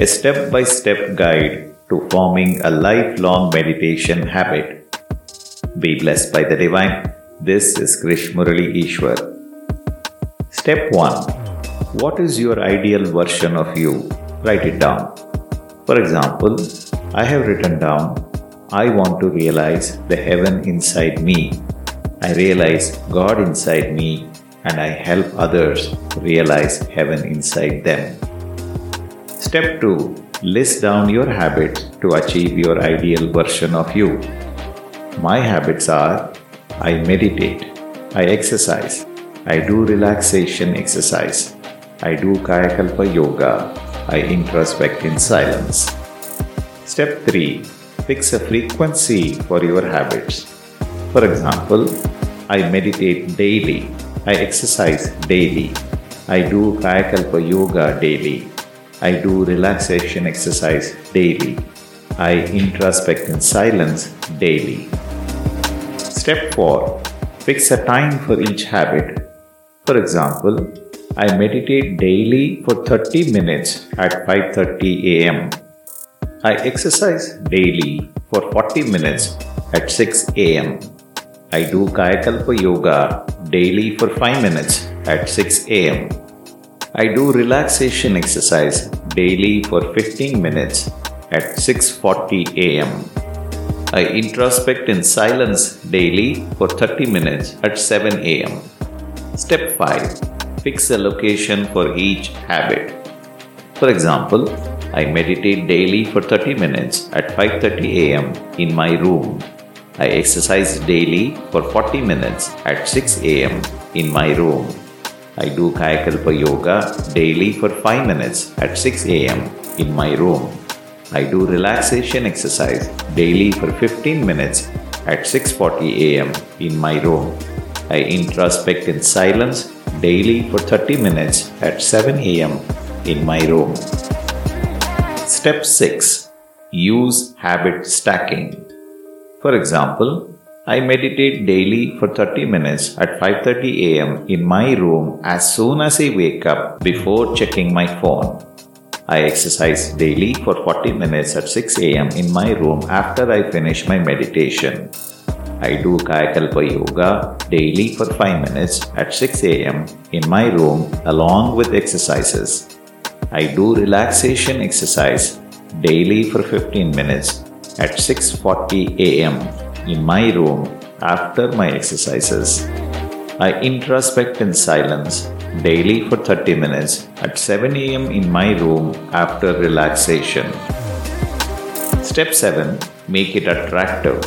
a step by step guide to forming a lifelong meditation habit. Be blessed by the divine. This is Krish Murali Ishwar. Step 1 What is your ideal version of you? Write it down. For example, I have written down I want to realize the heaven inside me. I realize God inside me and I help others realize heaven inside them. Step 2 List down your habits to achieve your ideal version of you. My habits are I meditate, I exercise, I do relaxation exercise, I do Kayakalpa yoga, I introspect in silence. Step 3 Fix a frequency for your habits. For example, I meditate daily, I exercise daily, I do Kayakalpa yoga daily, I do relaxation exercise daily, I introspect in silence daily. Step 4 Fix a time for each habit. For example, I meditate daily for 30 minutes at 5:30 am. I exercise daily for 40 minutes at 6 am. I do Kayakalpa yoga daily for 5 minutes at 6 am. I do relaxation exercise daily for 15 minutes at 6:40 am. I introspect in silence daily for 30 minutes at 7 am. Step 5 Fix a location for each habit. For example, I meditate daily for 30 minutes at 5:30 am in my room. I exercise daily for 40 minutes at 6 am in my room. I do Kayakalpa yoga daily for 5 minutes at 6 am in my room. I do relaxation exercise daily for 15 minutes at 6:40 am in my room. I introspect in silence daily for 30 minutes at 7 am in my room. Step 6 Use habit stacking. For example, I meditate daily for 30 minutes at 5:30 am in my room as soon as I wake up before checking my phone. I exercise daily for 40 minutes at 6 am in my room after I finish my meditation. I do Kayakalpa yoga daily for 5 minutes at 6 am in my room along with exercises. I do relaxation exercise daily for 15 minutes at 6:40 am in my room after my exercises. I introspect in silence daily for 30 minutes at 7 am in my room after relaxation. Step 7 Make it attractive.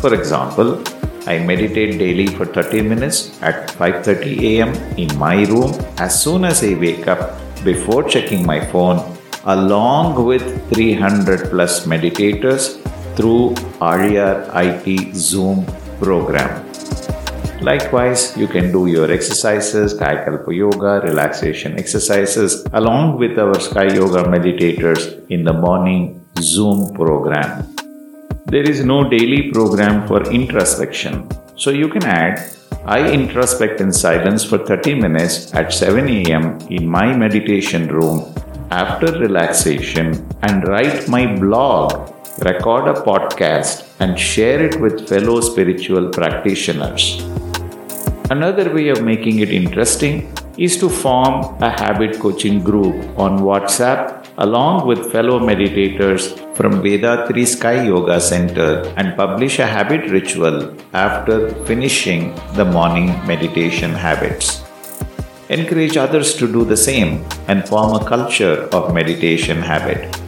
For example, I meditate daily for 30 minutes at 5:30 am in my room as soon as I wake up before checking my phone along with 300 plus meditators through RER IT Zoom program. Likewise, you can do your exercises, Kayakalpa yoga, relaxation exercises along with our Sky Yoga meditators in the morning Zoom program. There is no daily program for introspection, so you can add I introspect in silence for 30 minutes at 7 am in my meditation room after relaxation and write my blog, record a podcast, and share it with fellow spiritual practitioners. Another way of making it interesting is to form a habit coaching group on WhatsApp along with fellow meditators from Vethathiri Sky Yoga Center and publish a habit ritual after finishing the morning meditation habits. Encourage others to do the same and form a culture of meditation habit.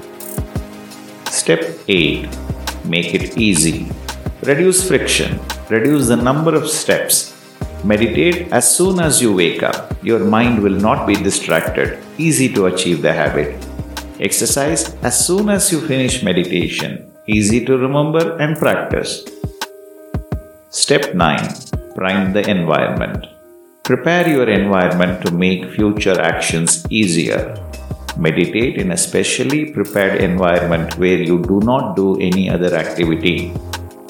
Step 8 Make it easy. Reduce friction, reduce the number of steps. Meditate as soon as you wake up. Your mind will not be distracted. Easy to achieve the habit. Exercise as soon as you finish meditation. Easy to remember and practice. Step 9 Prime the environment. Prepare your environment to make future actions easier. Meditate in a specially prepared environment where you do not do any other activity.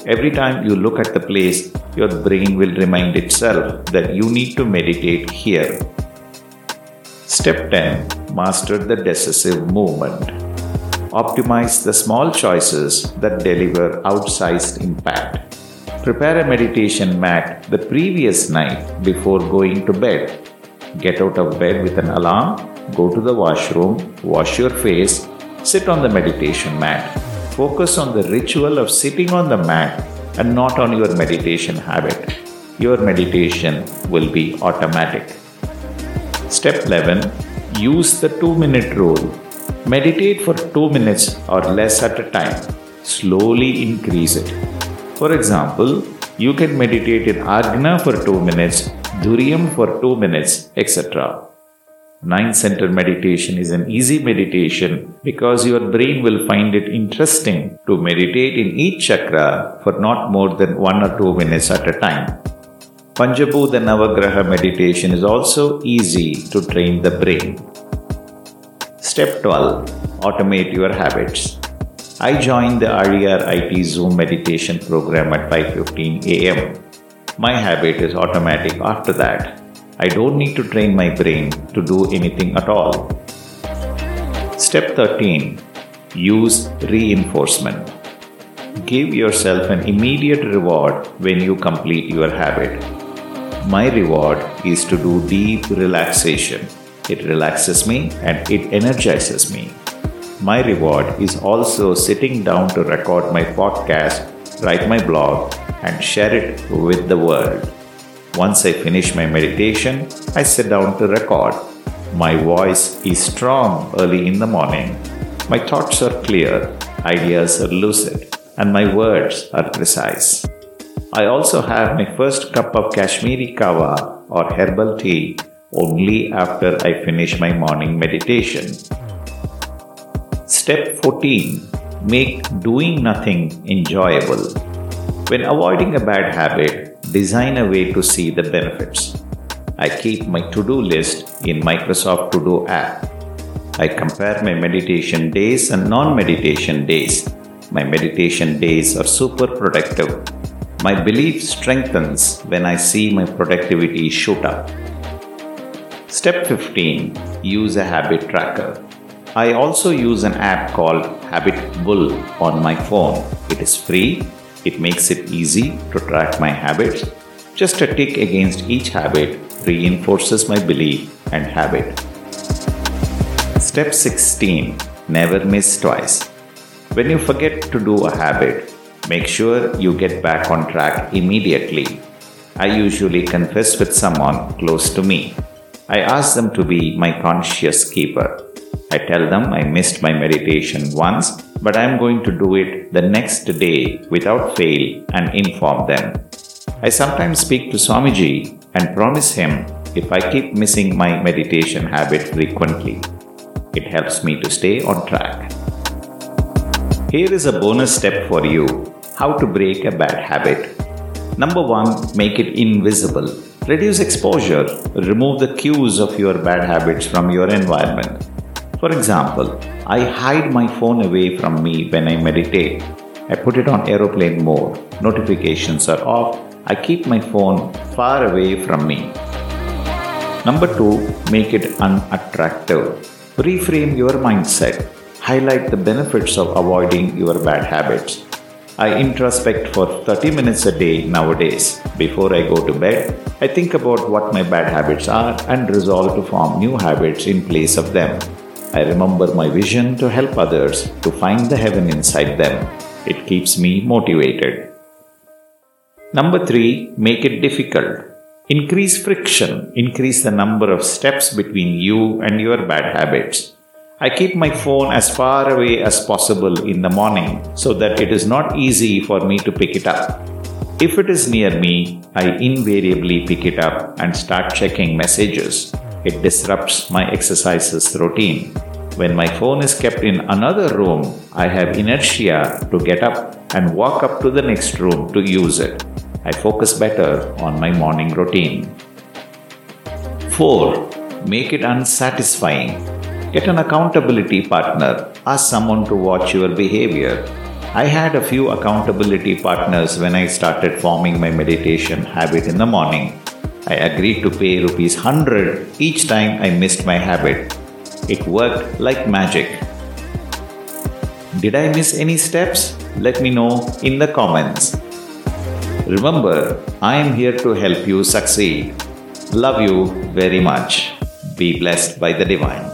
Every time you look at the place, your brain will remind itself that you need to meditate here. Step 10 Master the decisive movement. optimize the small choices that deliver outsized impact. Prepare a meditation mat the previous night before going to bed. Get out of bed with an alarm, go to the washroom, wash your face, sit on the meditation mat. Focus on the ritual of sitting on the mat and not on your meditation habit. Your meditation will be automatic. Step 11 Use the 2 minute rule. Meditate for 2 minutes or less at a time. Slowly increase it. For example, you can meditate in Ajna for 2 minutes, Thuriyam for 2 minutes, etc. Nine center meditation is an easy meditation because your brain will find it interesting to meditate in each chakra for not more than 1 or 2 minutes at a time. Panchabhuta Navagraha meditation is also easy to train the brain. Step 12 Automate your habits. I joined the RER IT Zoom meditation program at 5:15 a.m. My habit is automatic after that. I don't need to train my brain to do anything at all. Step 13 Use reinforcement. Give yourself an immediate reward when you complete your habit. My reward is to do deep relaxation. It relaxes me and it energizes me. My reward is also sitting down to record my podcast, write my blog, and share it with the world. Once I finish my meditation, I sit down to record. My voice is strong early in the morning. My thoughts are clear, ideas are lucid, and my words are precise. I also have my first cup of Kashmiri kawa or herbal tea only after I finish my morning meditation. Step 14 Make doing nothing enjoyable. When avoiding a bad habit, design a way to see the benefits. I keep my to do list in Microsoft To Do app. I compare my meditation days and non meditation days. My meditation days are super productive my belief strengthens when I see my productivity shoot up. Step 15 Use a habit tracker. I also use an app called Habit Bull on my phone. It is free, it makes it easy to track my habits. Just a tick against each habit reinforces my belief and habit. Step 16 Never miss twice. When you forget to do a habit, Make sure you get back on track immediately. I usually confess with someone close to me. I ask them to be my conscious keeper. I tell them I missed my meditation once, but I am going to do it the next day without fail and inform them. I sometimes speak to Swamiji and promise him if I keep missing my meditation habit frequently. It helps me to stay on track. Here is a bonus step for you how to break a bad habit. Number one, make it invisible. Reduce exposure. Remove the cues of your bad habits from your environment. For example, I hide my phone away from me when I meditate. I put it on aeroplane mode. Notifications are off. I keep my phone far away from me. Number two, make it unattractive. Reframe your mindset. Highlight the benefits of avoiding your bad habits. I introspect for 30 minutes a day nowadays. Before I go to bed, I think about what my bad habits are and resolve to form new habits in place of them. I remember my vision to help others to find the heaven inside them. It keeps me motivated. Number three, make it difficult. Increase friction, increase the number of steps between you and your bad habits. I keep my phone as far away as possible in the morning so that it is not easy for me to pick it up. If it is near me, I invariably pick it up and start checking messages. It disrupts my exercises routine. When my phone is kept in another room, I have inertia to get up and walk up to the next room to use it. I focus better on my morning routine. 4. Make it unsatisfying. Get an accountability partner. Ask someone to watch your behavior. I had a few accountability partners when I started forming my meditation habit in the morning. I agreed to pay rupees 100 each time I missed my habit. It worked like magic. Did I miss any steps? Let me know in the comments. Remember, I am here to help you succeed. Love you very much. Be blessed by the divine.